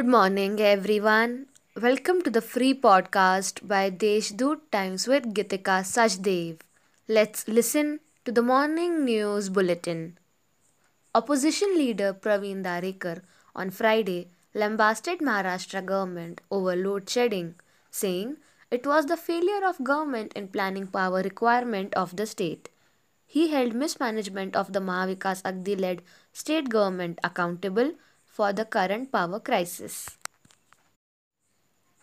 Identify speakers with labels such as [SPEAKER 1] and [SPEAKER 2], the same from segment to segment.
[SPEAKER 1] Good morning, everyone. Welcome to the free podcast by Deshdoot Times with Gitika Sajdev. Let's listen to the morning news bulletin. Opposition leader Praveen Darekar on Friday lambasted Maharashtra government over load shedding, saying it was the failure of government in planning power requirement of the state. He held mismanagement of the Mahavikas Aghadi led state government accountable for the current power crisis.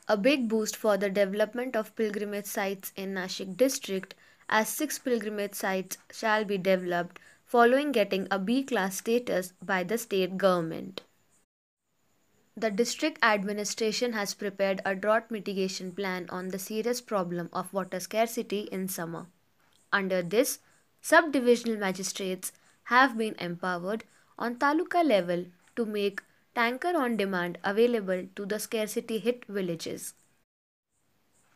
[SPEAKER 1] A big boost for the development of pilgrimage sites in Nashik district as six pilgrimage sites shall be developed following getting a B class status by the state government. The district administration has prepared a drought mitigation plan on the serious problem of water scarcity in summer. Under this, subdivisional magistrates have been empowered on taluka level to make tanker on demand available to the scarcity hit villages.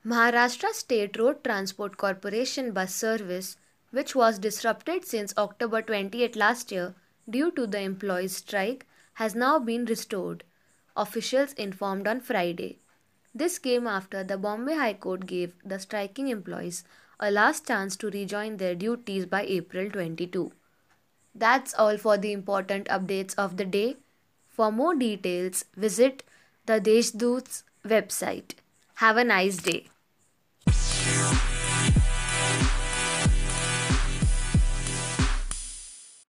[SPEAKER 1] Maharashtra State Road Transport Corporation bus service, which was disrupted since October 28 last year due to the employees' strike, has now been restored, officials informed on Friday. This came after the Bombay High Court gave the striking employees a last chance to rejoin their duties by April 22. That's all for the important updates of the day. For more details, visit the Deshdoot's website. Have a nice day.